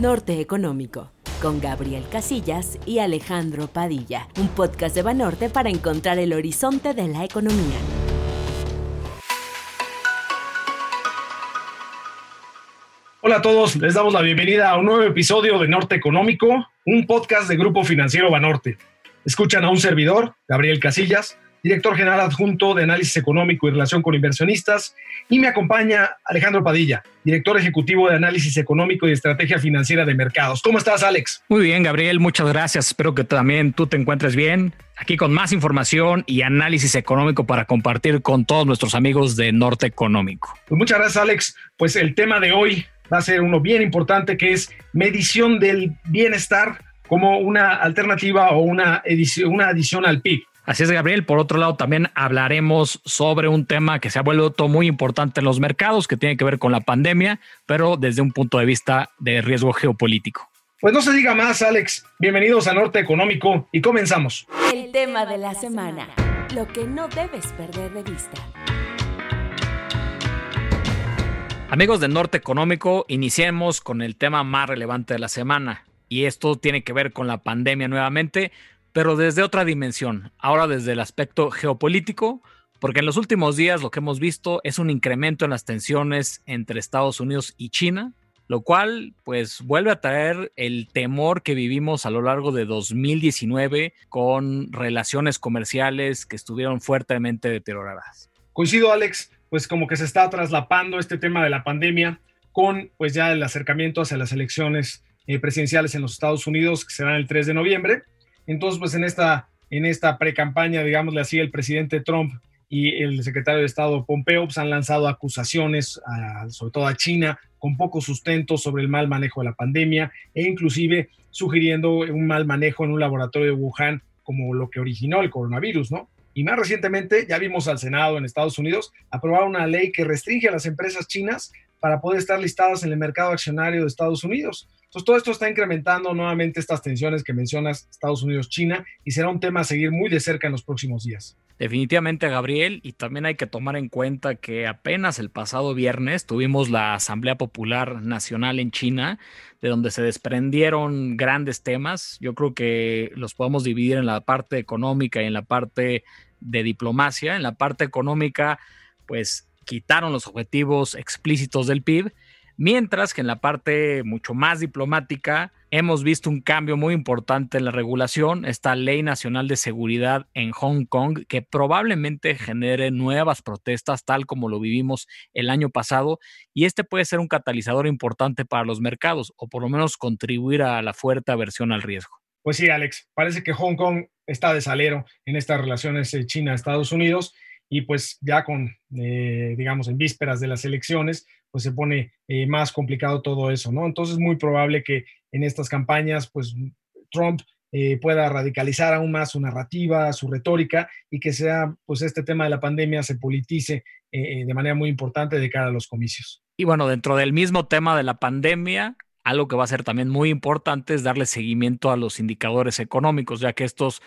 Norte Económico, con Gabriel Casillas y Alejandro Padilla, un podcast de Banorte para encontrar el horizonte de la economía. Hola a todos, les damos la bienvenida a un nuevo episodio de Norte Económico, un podcast de Grupo Financiero Banorte. Escuchan a un servidor, Gabriel Casillas, director general adjunto de Análisis Económico y Relación con Inversionistas, y me acompaña Alejandro Padilla, director ejecutivo de Análisis Económico y Estrategia Financiera de Mercados. ¿Cómo estás, Alex? Muy bien, Gabriel, muchas gracias. Espero que también tú te encuentres bien. Aquí con más información y análisis económico para compartir con todos nuestros amigos de Norte Económico. Pues muchas gracias, Alex. Pues el tema de hoy va a ser uno bien importante que es medición del bienestar como una alternativa o una, edición, una adición al PIB. Así es, Gabriel. Por otro lado, también hablaremos sobre un tema que se ha vuelto muy importante en los mercados, que tiene que ver con la pandemia, pero desde un punto de vista de riesgo geopolítico. Pues no se diga más, Alex. Bienvenidos a Norte Económico y comenzamos. El tema de la semana, lo que no debes perder de vista. Amigos de Norte Económico, iniciemos con el tema más relevante de la semana. Y esto tiene que ver con la pandemia nuevamente, pero desde otra dimensión, ahora desde el aspecto geopolítico, porque en los últimos días lo que hemos visto es un incremento en las tensiones entre Estados Unidos y China, lo cual pues vuelve a traer el temor que vivimos a lo largo de 2019 con relaciones comerciales que estuvieron fuertemente deterioradas. Coincido, Alex, pues como que se está traslapando este tema de la pandemia con pues ya el acercamiento hacia las elecciones eh, presidenciales en los Estados Unidos que serán el 3 de noviembre entonces, pues en esta, en esta pre-campaña, digámosle así, el presidente Trump y el secretario de Estado Pompeo pues, han lanzado acusaciones, sobre todo a China, con poco sustento sobre el mal manejo de la pandemia e inclusive sugiriendo un mal manejo en un laboratorio de Wuhan como lo que originó el coronavirus, ¿no? Y más recientemente ya vimos al Senado en Estados Unidos aprobar una ley que restringe a las empresas chinas para poder estar listadas en el mercado accionario de Estados Unidos. Entonces, todo esto está incrementando nuevamente estas tensiones que mencionas Estados Unidos-China y será un tema a seguir muy de cerca en los próximos días. Definitivamente, Gabriel, y también hay que tomar en cuenta que apenas el pasado viernes tuvimos la Asamblea Popular Nacional en China, de donde se desprendieron grandes temas. Yo creo que los podemos dividir en la parte económica y en la parte de diplomacia. En la parte económica, pues quitaron los objetivos explícitos del PIB Mientras que en la parte mucho más diplomática hemos visto un cambio muy importante en la regulación, esta ley nacional de seguridad en Hong Kong que probablemente genere nuevas protestas tal como lo vivimos el año pasado y este puede ser un catalizador importante para los mercados o por lo menos contribuir a la fuerte aversión al riesgo. Pues sí, Alex, parece que Hong Kong está de salero en estas relaciones eh, China-Estados Unidos y pues ya con, eh, digamos, en vísperas de las elecciones, pues se pone eh, más complicado todo eso, ¿no? Entonces es muy probable que en estas campañas, pues Trump eh, pueda radicalizar aún más su narrativa, su retórica y que sea, pues este tema de la pandemia se politice de manera muy importante de cara a los comicios. Y bueno, dentro del mismo tema de la pandemia, algo que va a ser también muy importante es darle seguimiento a los indicadores económicos, ya que estos,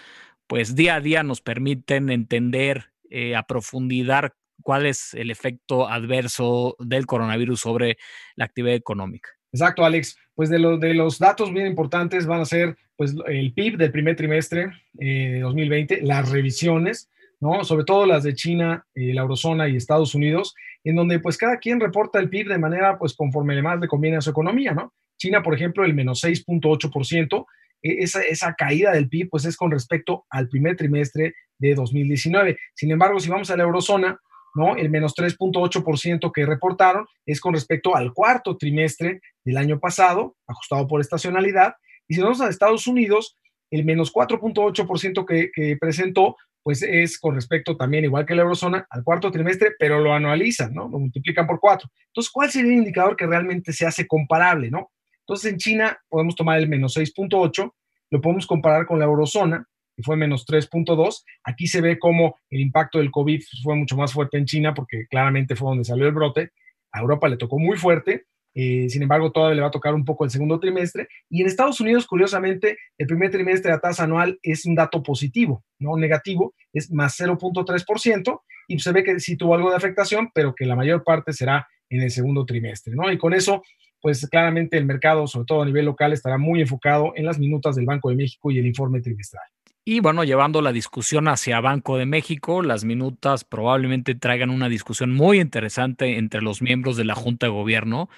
pues día a día nos permiten entender eh, a profundidad cuál es el efecto adverso del coronavirus sobre la actividad económica. Exacto, Alex. Pues de, de los datos bien importantes van a ser pues, el PIB del primer trimestre eh, de 2020, las revisiones, ¿no? sobre todo las de China, eh, la eurozona y Estados Unidos, en donde pues cada quien reporta el PIB de manera pues conforme más le conviene a su economía. ¿no? China, por ejemplo, el menos 6.8%, e, esa, esa caída del PIB pues es con respecto al primer trimestre de 2019. Sin embargo, si vamos a la eurozona, ¿no? El menos 3.8% que reportaron es con respecto al cuarto trimestre del año pasado, ajustado por estacionalidad. Y si vamos a Estados Unidos, el menos 4.8% que, que presentó, pues es con respecto también, igual que la eurozona, al cuarto trimestre, pero lo anualizan, ¿no? Lo multiplican por cuatro. Entonces, ¿cuál sería el indicador que realmente se hace comparable, ¿no? Entonces, en China podemos tomar el menos 6.8, lo podemos comparar con la eurozona, que fue menos 3.2. Aquí se ve cómo el impacto del COVID fue mucho más fuerte en China, porque claramente fue donde salió el brote. A Europa le tocó muy fuerte, eh, sin embargo, todavía le va a tocar un poco el segundo trimestre. Y en Estados Unidos, curiosamente, el primer trimestre de tasa anual es un dato positivo, no negativo, es más 0.3%, y se ve que sí tuvo algo de afectación, pero que la mayor parte será en el segundo trimestre, ¿no? Y con eso pues claramente el mercado, sobre todo a nivel local, estará muy enfocado en las minutas del Banco de México y el informe trimestral. Y bueno, llevando la discusión hacia Banco de México, las minutas probablemente traigan una discusión muy interesante entre los miembros de la Junta de Gobierno.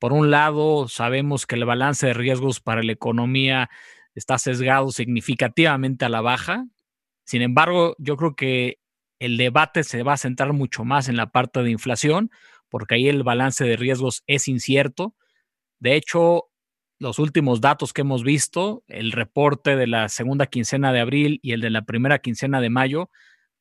Por un lado, sabemos que el balance de riesgos para la economía está sesgado significativamente a la baja. Sin embargo, yo creo que el debate se va a centrar mucho más en la parte de inflación, porque ahí el balance de riesgos es incierto. De hecho, los últimos datos que hemos visto, el reporte de la segunda quincena de abril y el de la primera quincena de mayo,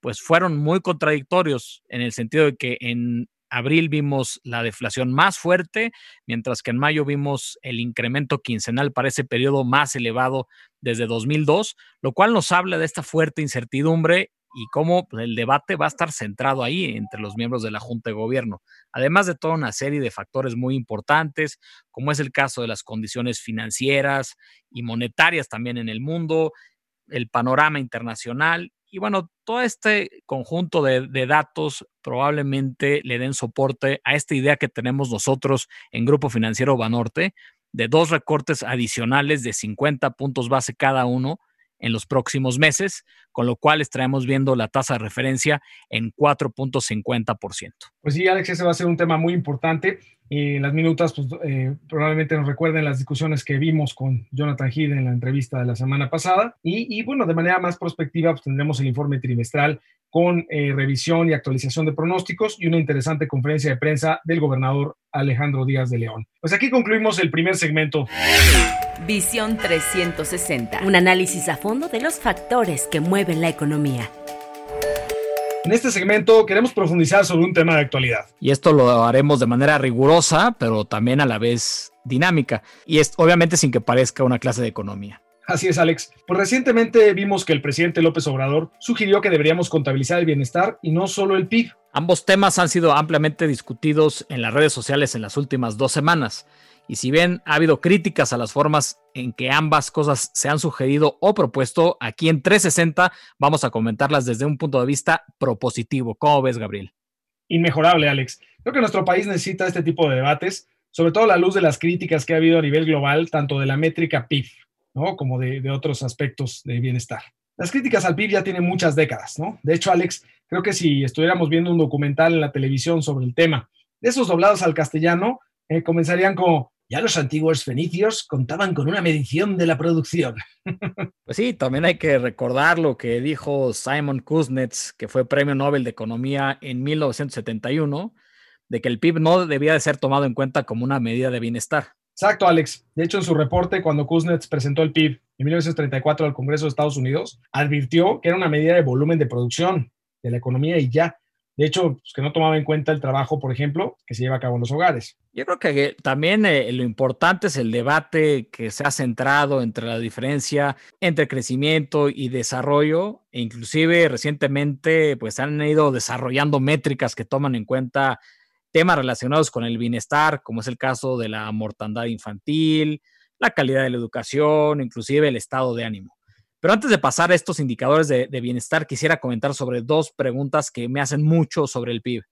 pues fueron muy contradictorios en el sentido de que en abril vimos la deflación más fuerte, mientras que en mayo vimos el incremento quincenal para ese periodo más elevado desde 2002, lo cual nos habla de esta fuerte incertidumbre y cómo pues, el debate va a estar centrado ahí entre los miembros de la Junta de Gobierno, además de toda una serie de factores muy importantes, como es el caso de las condiciones financieras y monetarias también en el mundo, el panorama internacional y bueno, todo este conjunto de, de, datos probablemente le den soporte a esta idea que tenemos nosotros en Grupo Financiero Banorte de dos recortes adicionales de 50 puntos base cada uno en los próximos meses, con lo cual estaremos viendo la tasa de referencia en 4.50%. Pues sí, Alex, ese va a ser un tema muy importante. Y las minutas, pues eh, probablemente nos recuerden las discusiones que vimos con Jonathan Heath en la entrevista de la semana pasada. Y, y bueno, de manera más prospectiva, pues tendremos el informe trimestral con eh, revisión y actualización de pronósticos y una interesante conferencia de prensa del gobernador Alejandro Díaz de León. Pues aquí concluimos el primer segmento. Visión 360, un análisis a fondo de los factores que mueven la economía. En este segmento queremos profundizar sobre un tema de actualidad. Y esto lo haremos de manera rigurosa, pero también a la vez dinámica. Y es obviamente sin que parezca una clase de economía. Así es, Alex. Pues recientemente vimos que el presidente López Obrador sugirió que deberíamos contabilizar el bienestar y no solo el PIB. Ambos temas han sido ampliamente discutidos en las redes sociales en las últimas dos semanas. Y si bien ha habido críticas a las formas en que ambas cosas se han sugerido o propuesto, aquí en 360 vamos a comentarlas desde un punto de vista propositivo. ¿Cómo ves, Gabriel? Inmejorable, Alex. Creo que nuestro país necesita este tipo de debates, sobre todo a la luz de las críticas que ha habido a nivel global, tanto de la métrica PIB ¿no? Como de, otros aspectos de bienestar. Las críticas al PIB ya tienen muchas décadas, ¿no? De hecho, Alex, creo que si estuviéramos viendo un documental en la televisión sobre el tema, de esos doblados al castellano, eh, comenzarían como, ya los antiguos fenicios contaban con una medición de la producción. Pues sí, también hay que recordar lo que dijo Simon Kuznets, que fue premio Nobel de Economía en 1971, de que el PIB no debía de ser tomado en cuenta como una medida de bienestar. Exacto, Alex. De hecho, en su reporte, cuando Kuznets presentó el PIB en 1934 al Congreso de Estados Unidos, advirtió que era una medida de volumen de producción de la economía y ya. De hecho, pues, que no tomaba en cuenta el trabajo, por ejemplo, que se lleva a cabo en los hogares. Yo creo que también eh, lo importante es el debate que se ha centrado entre la diferencia entre crecimiento y desarrollo. E inclusive recientemente, pues han ido desarrollando métricas que toman en cuenta temas relacionados con el bienestar, como es el caso de la mortandad infantil, la calidad de la educación, inclusive el estado de ánimo. Pero antes de pasar a estos indicadores de, bienestar, quisiera comentar sobre dos preguntas que me hacen mucho sobre el PIB.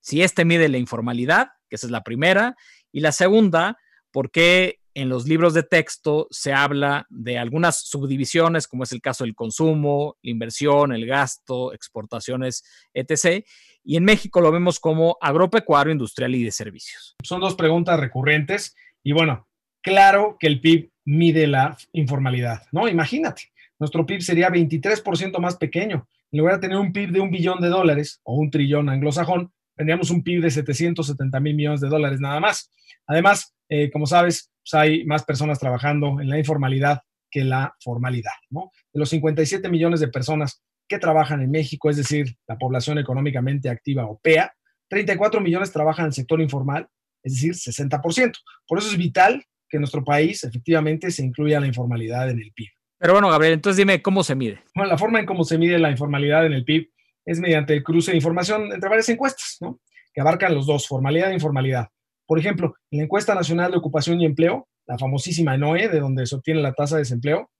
Si este mide la informalidad, que esa es la primera, y la segunda, ¿por qué en los libros de texto se habla de algunas subdivisiones, como es el caso del consumo, la inversión, el gasto, exportaciones, etc. Y en México lo vemos como agropecuario, industrial y de servicios. Son dos preguntas recurrentes y bueno, claro que el PIB mide la informalidad, ¿no? Imagínate, nuestro PIB sería 23% más pequeño. En lugar de tener un PIB de un billón de dólares o un trillón anglosajón, tendríamos un PIB de 770 mil millones de dólares nada más. Además, eh, como sabes, pues hay más personas trabajando en la informalidad que la formalidad, ¿no? De los 57 millones de personas que trabajan en México, es decir, la población económicamente activa o PEA, 34 millones trabajan en el sector informal, es decir, 60%. Por eso es vital que en nuestro país efectivamente se incluya la informalidad en el PIB. Pero bueno, Gabriel, entonces dime cómo se mide. Bueno, la forma en cómo se mide la informalidad en el PIB es mediante el cruce de información entre varias encuestas, ¿no? Que abarcan los dos, formalidad e informalidad. Por ejemplo, en la encuesta nacional de ocupación y empleo, la famosísima ENOE, de donde se obtiene la tasa de desempleo,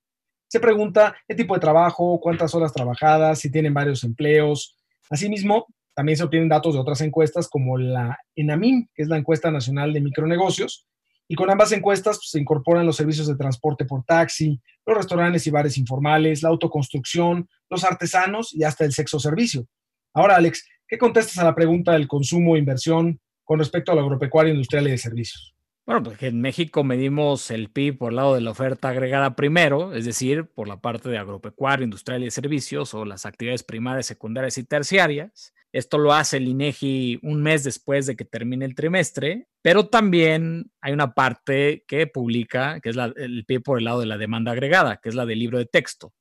se pregunta qué tipo de trabajo, cuántas horas trabajadas, si tienen varios empleos. Asimismo, también se obtienen datos de otras encuestas como la ENAMIM, que es la encuesta nacional de micronegocios, Y con ambas encuestas pues, se incorporan los servicios de transporte por taxi, los restaurantes y bares informales, la autoconstrucción, los artesanos y hasta el sexo servicio. Ahora, Alex, ¿qué contestas a la pregunta del consumo e inversión con respecto a la agropecuaria industrial y de servicios? Bueno, pues en México medimos el PIB por el lado de la oferta agregada primero, es decir, por la parte de agropecuario, industrial y servicios o las actividades primarias, secundarias y terciarias. Esto lo hace el INEGI un mes después de que termine el trimestre, pero también hay una parte que publica, que es el PIB por el lado de la demanda agregada, que es la del libro de texto.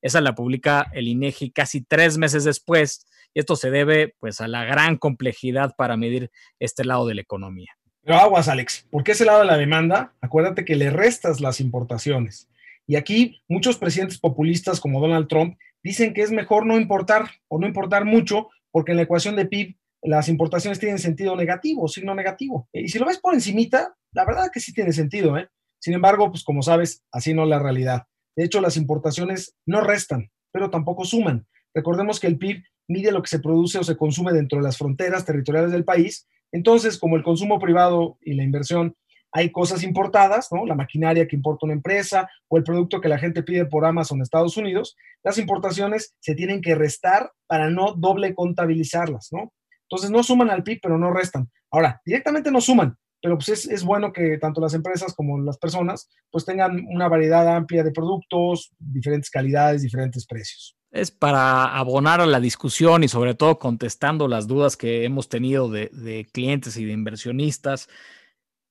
Esa la publica el INEGI casi tres meses después y esto se debe pues a la gran complejidad para medir este lado de la economía. Pero aguas, Alex, porque ese lado de la demanda, acuérdate que le restas las importaciones. Y aquí muchos presidentes populistas como Donald Trump dicen que es mejor no importar o no importar mucho porque en la ecuación de PIB las importaciones tienen sentido negativo, signo negativo. Y si lo ves por encimita, la verdad es que sí tiene sentido, ¿eh? Sin embargo, pues como sabes, así no es la realidad. De hecho, las importaciones no restan, pero tampoco suman. Recordemos que el PIB mide lo que se produce o se consume dentro de las fronteras territoriales del país entonces, como el consumo privado y la inversión, hay cosas importadas, ¿no? La maquinaria que importa una empresa o el producto que la gente pide por Amazon Estados Unidos, las importaciones se tienen que restar para no doble contabilizarlas, ¿no? Entonces no suman al PIB, pero no restan. Ahora, directamente no suman, pero pues es, es, bueno que tanto las empresas como las personas pues tengan una variedad amplia de productos, diferentes calidades, diferentes precios es para abonar a la discusión y sobre todo contestando las dudas que hemos tenido de, clientes y de inversionistas.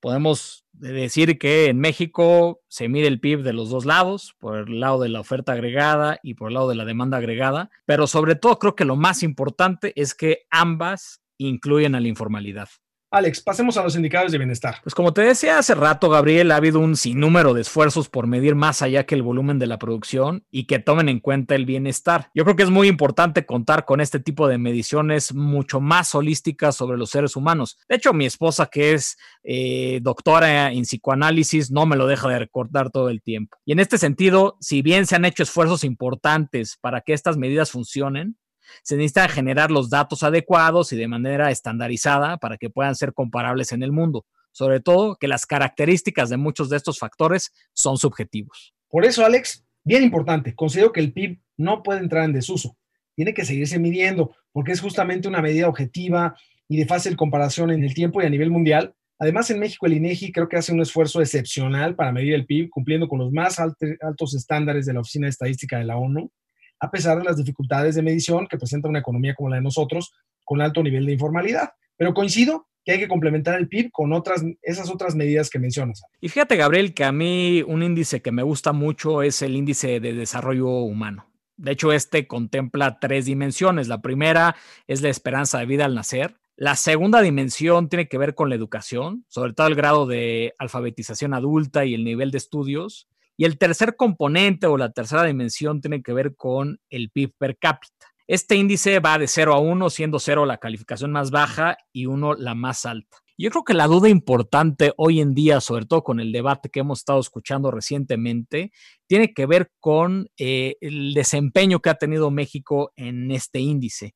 Podemos decir que en México se mide el PIB de los dos lados, por el lado de la oferta agregada y por el lado de la demanda agregada, pero sobre todo creo que lo más importante es que ambas incluyen a la informalidad. Alex, pasemos a los indicadores de bienestar. Pues como te decía hace rato, Gabriel, ha habido un sinnúmero de esfuerzos por medir más allá que el volumen de la producción y que tomen en cuenta el bienestar. Yo creo que es muy importante contar con este tipo de mediciones mucho más holísticas sobre los seres humanos. De hecho, mi esposa, que es eh, doctora en psicoanálisis, no me lo deja de recordar todo el tiempo. Y en este sentido, si bien se han hecho esfuerzos importantes para que estas medidas funcionen, se necesita generar los datos adecuados y de manera estandarizada para que puedan ser comparables en el mundo. Sobre todo que las características de muchos de estos factores son subjetivos. Por eso, Alex, bien importante, considero que el PIB no puede entrar en desuso. Tiene que seguirse midiendo porque es justamente una medida objetiva y de fácil comparación en el tiempo y a nivel mundial. Además, en México el INEGI creo que hace un esfuerzo excepcional para medir el PIB, cumpliendo con los más altos estándares de la Oficina de Estadística de la ONU a pesar de las dificultades de medición que presenta una economía como la de nosotros, con alto nivel de informalidad. Pero coincido que hay que complementar el PIB con otras, esas otras medidas que mencionas. Y fíjate, Gabriel, que a mí un índice que me gusta mucho es el índice de desarrollo humano. De hecho, este contempla tres dimensiones. La primera es la esperanza de vida al nacer. La segunda dimensión tiene que ver con la educación, sobre todo el grado de alfabetización adulta y el nivel de estudios. Y el tercer componente o la tercera dimensión tiene que ver con el PIB per cápita. Este índice va de 0 a 1, siendo 0 la calificación más baja y 1 la más alta. Yo creo que la duda importante hoy en día, sobre todo con el debate que hemos estado escuchando recientemente, tiene que ver con eh, el desempeño que ha tenido México en este índice.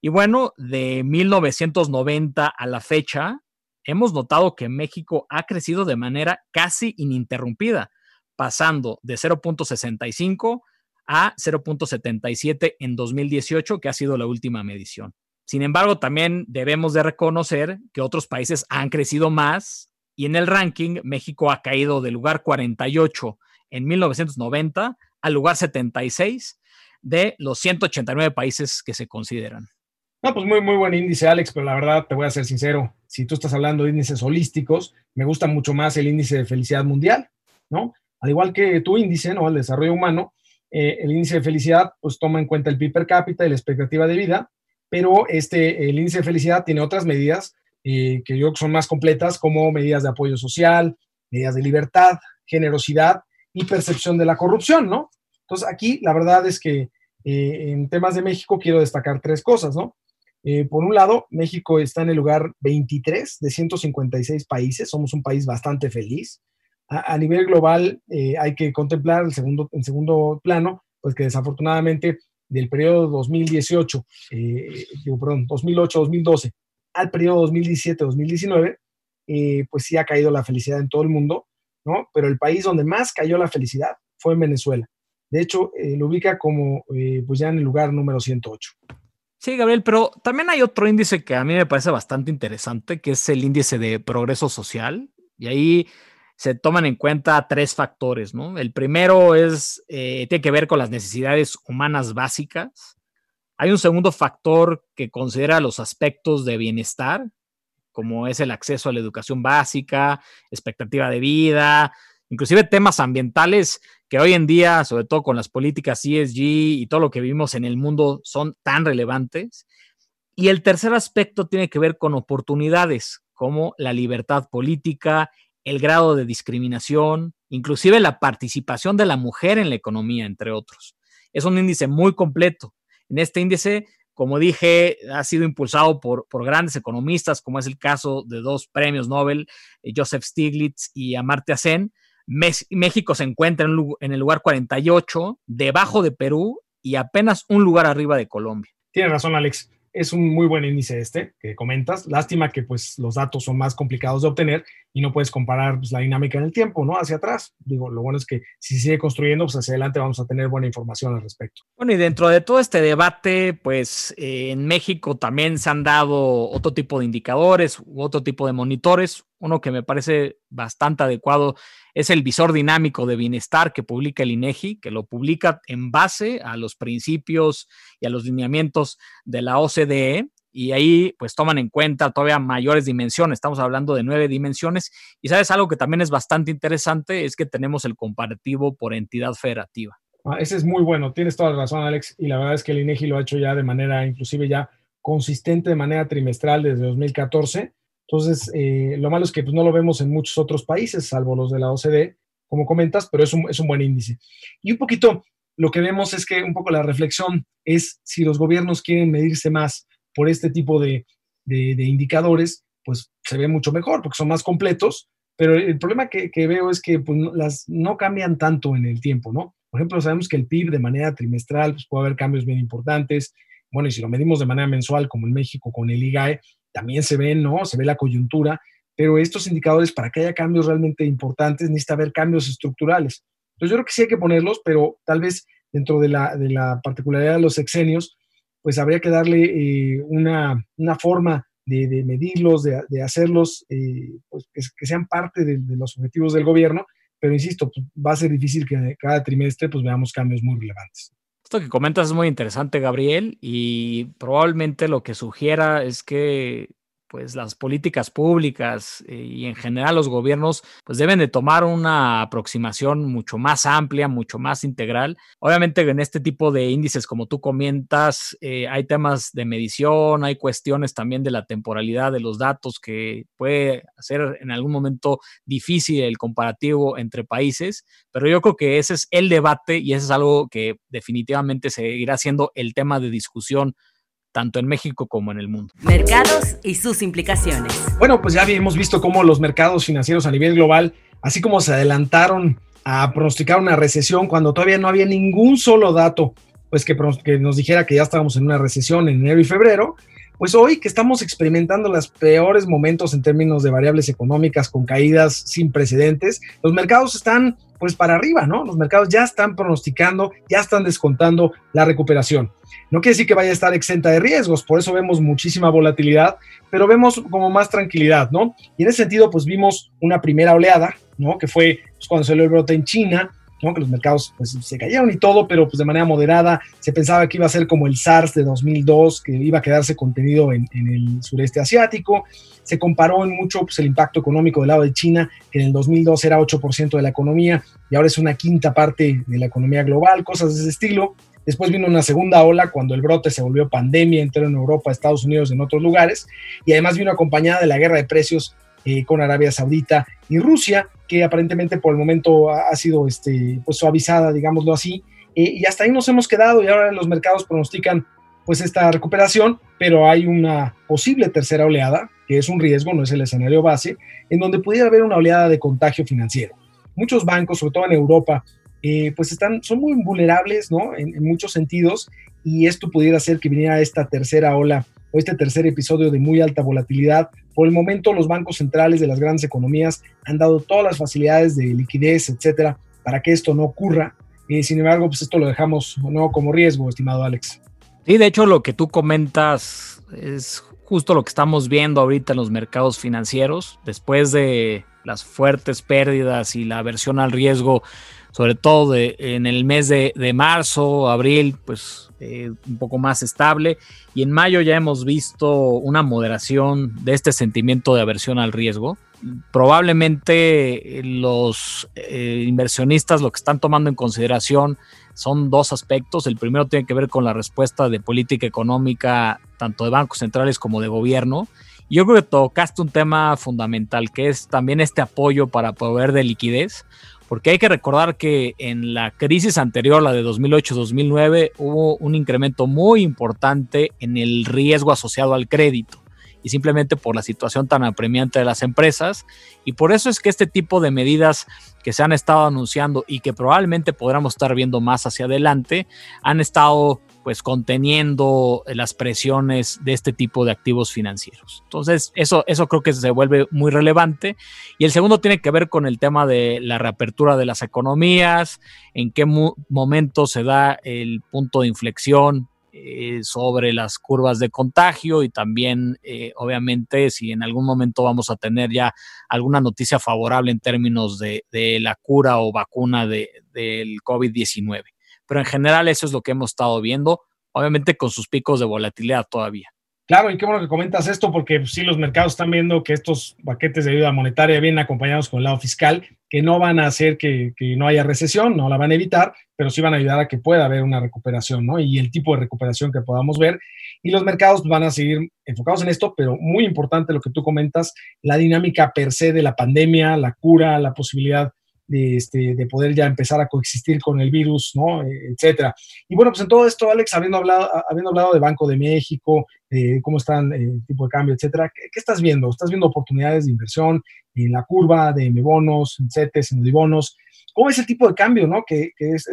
Y bueno, de 1990 a la fecha, hemos notado que México ha crecido de manera casi ininterrumpida pasando de 0.65 a 0.77 en 2018, que ha sido la última medición. Sin embargo, también debemos de reconocer que otros países han crecido más y en el ranking México ha caído del lugar 48 en 1990 al lugar 76 de los 189 países que se consideran. No, pues muy, muy buen índice, Alex, pero la verdad te voy a ser sincero, si tú estás hablando de índices holísticos, me gusta mucho más el índice de felicidad mundial, ¿no? Al igual que tu índice, ¿no? El desarrollo humano, eh, el índice de felicidad, pues toma en cuenta el PIB per cápita y la expectativa de vida, pero este, el índice de felicidad tiene otras medidas eh, que yo creo que son más completas, como medidas de apoyo social, medidas de libertad, generosidad y percepción de la corrupción, ¿no? Entonces, aquí la verdad es que eh, en temas de México quiero destacar tres cosas, ¿no? por un lado, México está en el lugar 23 de 156 países, somos un país bastante feliz a, nivel global eh, hay que contemplar el segundo, en segundo plano, pues que desafortunadamente del periodo 2018, eh, perdón, 2008-2012 al periodo 2017-2019, eh, pues sí ha caído la felicidad en todo el mundo, ¿no? Pero el país donde más cayó la felicidad fue en Venezuela. De hecho, eh, lo ubica como eh, pues ya en el lugar número 108. Sí, Gabriel, pero también hay otro índice que a mí me parece bastante interesante, que es el índice de progreso social. Y ahí se toman en cuenta tres factores, ¿no? El primero es, eh, tiene que ver con las necesidades humanas básicas. Hay un segundo factor que considera los aspectos de bienestar, como es el acceso a la educación básica, expectativa de vida, inclusive temas ambientales que hoy en día, sobre todo con las políticas ESG y todo lo que vivimos en el mundo, son tan relevantes. Y el tercer aspecto tiene que ver con oportunidades, como la libertad política, el grado de discriminación, inclusive la participación de la mujer en la economía, entre otros. Es un índice muy completo. En este índice, como dije, ha sido impulsado por, por grandes economistas, como es el caso de dos premios Nobel, eh, Joseph Stiglitz y Amartya Sen. México se encuentra en el lugar 48, debajo de Perú y apenas un lugar arriba de Colombia. Tienes razón, Alex es un muy buen índice este que comentas. Lástima que pues los datos son más complicados de obtener y no puedes comparar pues, la dinámica en el tiempo, ¿no? Hacia atrás. Digo, lo bueno es que si sigue construyendo, pues hacia adelante vamos a tener buena información al respecto. Bueno, y dentro de todo este debate, pues eh, en México también se han dado otro tipo de indicadores u otro tipo de monitores. Uno que me parece bastante adecuado es el visor dinámico de bienestar que publica el INEGI, que lo publica en base a los principios y a los lineamientos de la OCDE. Y ahí pues toman en cuenta todavía mayores dimensiones, estamos hablando de nueve dimensiones. Y sabes algo que también es bastante interesante, es que tenemos el comparativo por entidad federativa. Ah, ese es muy bueno, tienes toda la razón Alex, y la verdad es que el INEGI lo ha hecho ya de manera, inclusive ya consistente de manera trimestral desde 2014 entonces, eh, lo malo es que pues, no lo vemos en muchos otros países, salvo los de la OCDE, como comentas, pero es un, es un buen índice. Y un poquito lo que vemos es que un poco la reflexión es si los gobiernos quieren medirse más por este tipo de, de, indicadores, pues se ve mucho mejor porque son más completos, pero el problema que, veo es que pues, las no cambian tanto en el tiempo, ¿no? Por ejemplo, sabemos que el PIB de manera trimestral pues, puede haber cambios bien importantes. Bueno, y si lo medimos de manera mensual, como en México con el IGAE, también se ve, ¿no? Se ve la coyuntura, pero estos indicadores, para que haya cambios realmente importantes, necesita haber cambios estructurales. Entonces, yo creo que sí hay que ponerlos, pero tal vez dentro de la, de la particularidad de los sexenios, pues habría que darle eh, una, una, forma de, medirlos, de, hacerlos, eh, pues que, sean parte de, los objetivos del gobierno, pero insisto, pues, va a ser difícil que cada trimestre pues veamos cambios muy relevantes. Esto que comentas es muy interesante, Gabriel, y probablemente lo que sugiera es que pues las políticas públicas eh, y en general los gobiernos pues deben de tomar una aproximación mucho más amplia, mucho más integral. Obviamente en este tipo de índices, como tú comentas, eh, hay temas de medición, hay cuestiones también de la temporalidad de los datos que puede hacer en algún momento difícil el comparativo entre países, pero yo creo que ese es el debate y ese es algo que definitivamente seguirá siendo el tema de discusión tanto en México como en el mundo. Mercados y sus implicaciones. Bueno, pues ya hemos visto cómo los mercados financieros a nivel global, así como se adelantaron a pronosticar una recesión cuando todavía no había ningún solo dato, pues que, que nos dijera que ya estábamos en una recesión en enero y febrero, pues hoy que estamos experimentando los peores momentos en términos de variables económicas con caídas sin precedentes, los mercados están pues para arriba, ¿no? Los mercados ya están pronosticando, ya están descontando la recuperación. No quiere decir que vaya a estar exenta de riesgos, por eso vemos muchísima volatilidad, pero vemos como más tranquilidad, ¿no? Y en ese sentido, pues vimos una primera oleada, ¿no? Que fue pues, cuando salió el brote en China, que los mercados pues, se cayeron y todo, pero pues de manera moderada. Se pensaba que iba a ser como el SARS de 2002, que iba a quedarse contenido en, el sureste asiático. Se comparó en mucho pues, el impacto económico del lado de China, que en el 2002 era 8% de la economía y ahora es una quinta parte de la economía global, cosas de ese estilo. Después vino una segunda ola cuando el brote se volvió pandemia entero en Europa, Estados Unidos, en otros lugares, y además vino acompañada de la guerra de precios eh, con Arabia Saudita y Rusia, que aparentemente por el momento ha, sido este, pues, suavizada, digámoslo así, eh, y hasta ahí nos hemos quedado y ahora los mercados pronostican pues esta recuperación, pero hay una posible tercera oleada, que es un riesgo, no es el escenario base, en donde pudiera haber una oleada de contagio financiero. Muchos bancos, sobre todo en Europa, eh, pues están, son muy vulnerables, ¿no? En, en, muchos sentidos, y esto pudiera hacer que viniera esta tercera ola o este tercer episodio de muy alta volatilidad. Por el momento, los bancos centrales de las grandes economías han dado todas las facilidades de liquidez, etcétera, para que esto no ocurra. y sin embargo, pues esto lo dejamos no como riesgo, estimado Alex. Sí, de hecho, lo que tú comentas es justo lo que estamos viendo ahorita en los mercados financieros, después de las fuertes pérdidas y la aversión al riesgo, sobre todo en el mes de, marzo, abril, pues eh, un poco más estable. Y en mayo ya hemos visto una moderación de este sentimiento de aversión al riesgo. Probablemente eh, los eh, inversionistas lo que están tomando en consideración son dos aspectos. El primero tiene que ver con la respuesta de política económica, tanto de bancos centrales como de gobierno. Yo creo que tocaste un tema fundamental, que es también este apoyo para proveer de liquidez, porque hay que recordar que en la crisis anterior, la de 2008-2009, hubo un incremento muy importante en el riesgo asociado al crédito y simplemente por la situación tan apremiante de las empresas. Y por eso es que este tipo de medidas que se han estado anunciando y que probablemente podamos estar viendo más hacia adelante, han estado pues conteniendo las presiones de este tipo de activos financieros. Entonces, eso, eso creo que se vuelve muy relevante. Y el segundo tiene que ver con el tema de la reapertura de las economías, en qué momento se da el punto de inflexión eh, sobre las curvas de contagio y también, eh, obviamente, si en algún momento vamos a tener ya alguna noticia favorable en términos de, la cura o vacuna de, del COVID-19. Pero en general eso es lo que hemos estado viendo, obviamente con sus picos de volatilidad todavía. Claro, y qué bueno que comentas esto, porque sí, los mercados están viendo que estos paquetes de ayuda monetaria vienen acompañados con el lado fiscal, que no van a hacer que, no haya recesión, no la van a evitar, pero sí van a ayudar a que pueda haber una recuperación, ¿no? Y el tipo de recuperación que podamos ver. Y los mercados van a seguir enfocados en esto, pero muy importante lo que tú comentas, la dinámica per se de la pandemia, la cura, la posibilidad de, este, de poder ya empezar a coexistir con el virus, ¿no? Eh, etcétera. Y bueno, pues en todo esto, Alex, habiendo hablado, habiendo hablado de Banco de México, de cómo están el eh, tipo de cambio, etcétera, ¿qué, estás viendo? ¿Estás viendo oportunidades de inversión en la curva de M-bonos, en CETES, en bonos? ¿Cómo es el tipo de cambio, no? Que, es,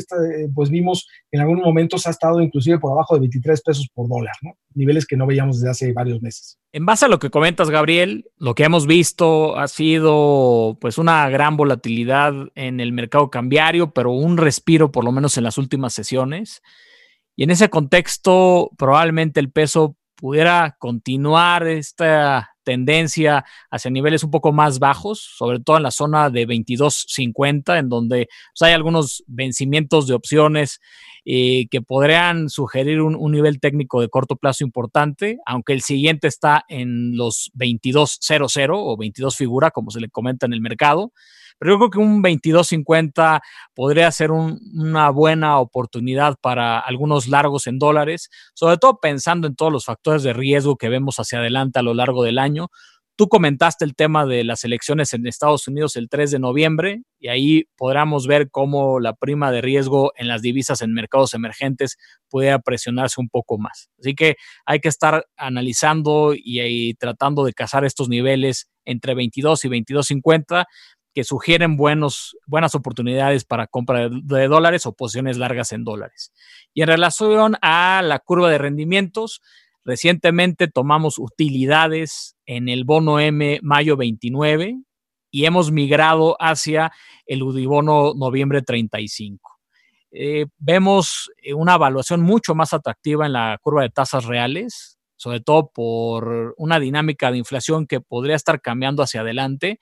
pues vimos en algunos momentos ha estado inclusive por abajo de 23 pesos por dólar, ¿no? Niveles que no veíamos desde hace varios meses. En base a lo que comentas, Gabriel, lo que hemos visto ha sido pues una gran volatilidad en el mercado cambiario, pero un respiro por lo menos en las últimas sesiones. Y en ese contexto, probablemente el peso pudiera continuar esta tendencia hacia niveles un poco más bajos, sobre todo en la zona de 22.50, en donde pues, hay algunos vencimientos de opciones eh, que podrían sugerir un, un, nivel técnico de corto plazo importante, aunque el siguiente está en los 22.00 o 22 figura, como se le comenta en el mercado. Pero yo creo que un 22.50 podría ser una buena oportunidad para algunos largos en dólares, sobre todo pensando en todos los factores de riesgo que vemos hacia adelante a lo largo del año. Tú comentaste el tema de las elecciones en Estados Unidos el 3 de noviembre y ahí podremos ver cómo la prima de riesgo en las divisas en mercados emergentes puede presionarse un poco más. Así que hay que estar analizando y tratando de cazar estos niveles entre 22 y 22.50 que sugieren buenos, buenas oportunidades para compra de, dólares o posiciones largas en dólares. Y en relación a la curva de rendimientos, recientemente tomamos utilidades en el bono M mayo 29 y hemos migrado hacia el Udibono noviembre 35. Eh, vemos eh, una evaluación mucho más atractiva en la curva de tasas reales, sobre todo por una dinámica de inflación que podría estar cambiando hacia adelante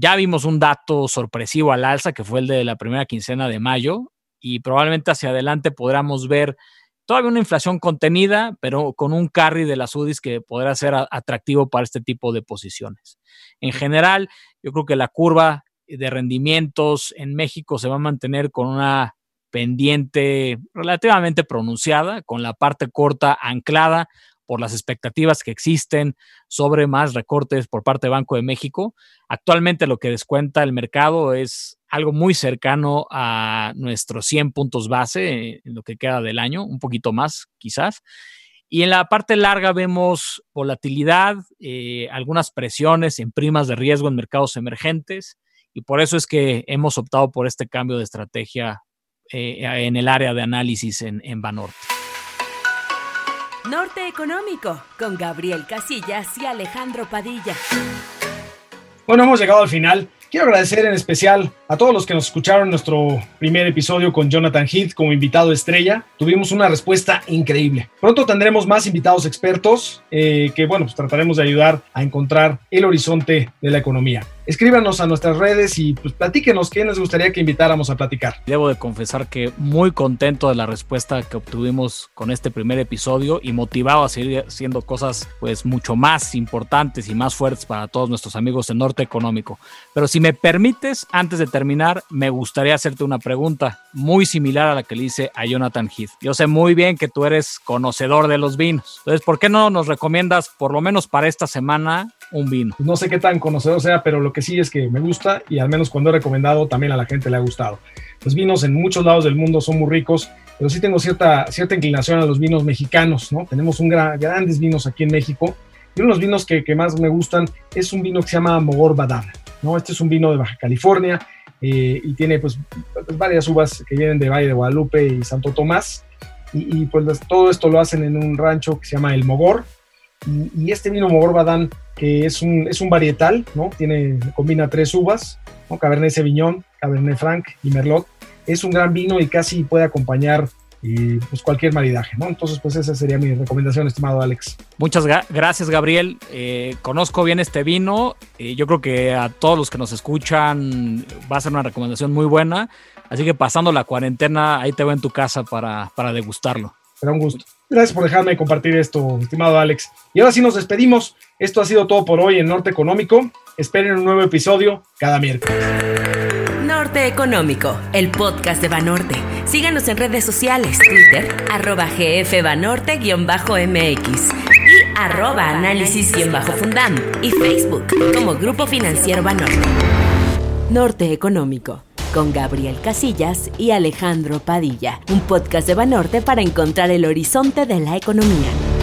ya vimos un dato sorpresivo al alza, que fue el de la primera quincena de mayo, y probablemente hacia adelante podamos ver todavía una inflación contenida, pero con un carry de las UDIs que podrá ser atractivo para este tipo de posiciones. En general, yo creo que la curva de rendimientos en México se va a mantener con una pendiente relativamente pronunciada, con la parte corta anclada por las expectativas que existen sobre más recortes por parte de Banco de México. Actualmente lo que descuenta el mercado es algo muy cercano a nuestros 100 puntos base en lo que queda del año, un poquito más quizás. Y en la parte larga vemos volatilidad, eh, algunas presiones en primas de riesgo en mercados emergentes y por eso es que hemos optado por este cambio de estrategia eh, en el área de análisis en Banorte. Norte Económico, con Gabriel Casillas y Alejandro Padilla. Bueno, hemos llegado al final. Quiero agradecer en especial a todos los que nos escucharon en nuestro primer episodio con Jonathan Heath como invitado estrella. Tuvimos una respuesta increíble. Pronto tendremos más invitados expertos eh, que, bueno, pues trataremos de ayudar a encontrar el horizonte de la economía escríbanos a nuestras redes y pues platíquenos quién les gustaría que invitáramos a platicar. Debo de confesar que muy contento de la respuesta que obtuvimos con este primer episodio y motivado a seguir haciendo cosas pues mucho más importantes y más fuertes para todos nuestros amigos del Norte Económico. Pero si me permites, antes de terminar, me gustaría hacerte una pregunta muy similar a la que le hice a Jonathan Heath. Yo sé muy bien que tú eres conocedor de los vinos. Entonces, ¿por qué no nos recomiendas, por lo menos para esta semana, un vino. No sé qué tan conocedor sea, pero lo que sí es que me gusta y al menos cuando he recomendado también a la gente le ha gustado. Los vinos en muchos lados del mundo son muy ricos, pero sí tengo cierta, cierta inclinación a los vinos mexicanos, ¿no? Tenemos un grandes vinos aquí en México y uno de los vinos que, que, más me gustan es un vino que se llama Mogor Badana, ¿no? Este es un vino de Baja California eh, y tiene pues, pues, varias uvas que vienen de Valle de Guadalupe y Santo Tomás y, pues todo esto lo hacen en un rancho que se llama El Mogor, y, este vino Mogor Badán, que es un, es un varietal, ¿no? Tiene, combina tres uvas, ¿no? Cabernet Sauvignon, Cabernet Franc y Merlot. Es un gran vino y casi puede acompañar eh, pues cualquier maridaje, ¿no? Entonces, pues esa sería mi recomendación, estimado Alex. Muchas gracias, Gabriel. Eh, conozco bien este vino. y yo creo que a todos los que nos escuchan va a ser una recomendación muy buena. Así que pasando la cuarentena, ahí te veo en tu casa para, para degustarlo. Será un gusto. Gracias por dejarme compartir esto, estimado Alex. Y ahora sí nos despedimos. Esto ha sido todo por hoy en Norte Económico. Esperen un nuevo episodio cada miércoles. Norte Económico, el podcast de Banorte. Síganos en redes sociales, Twitter, arroba gfbanorte-mx y arroba análisis-fundam y Facebook como Grupo Financiero Banorte. Norte Económico con Gabriel Casillas y Alejandro Padilla, un podcast de Banorte para encontrar el horizonte de la economía.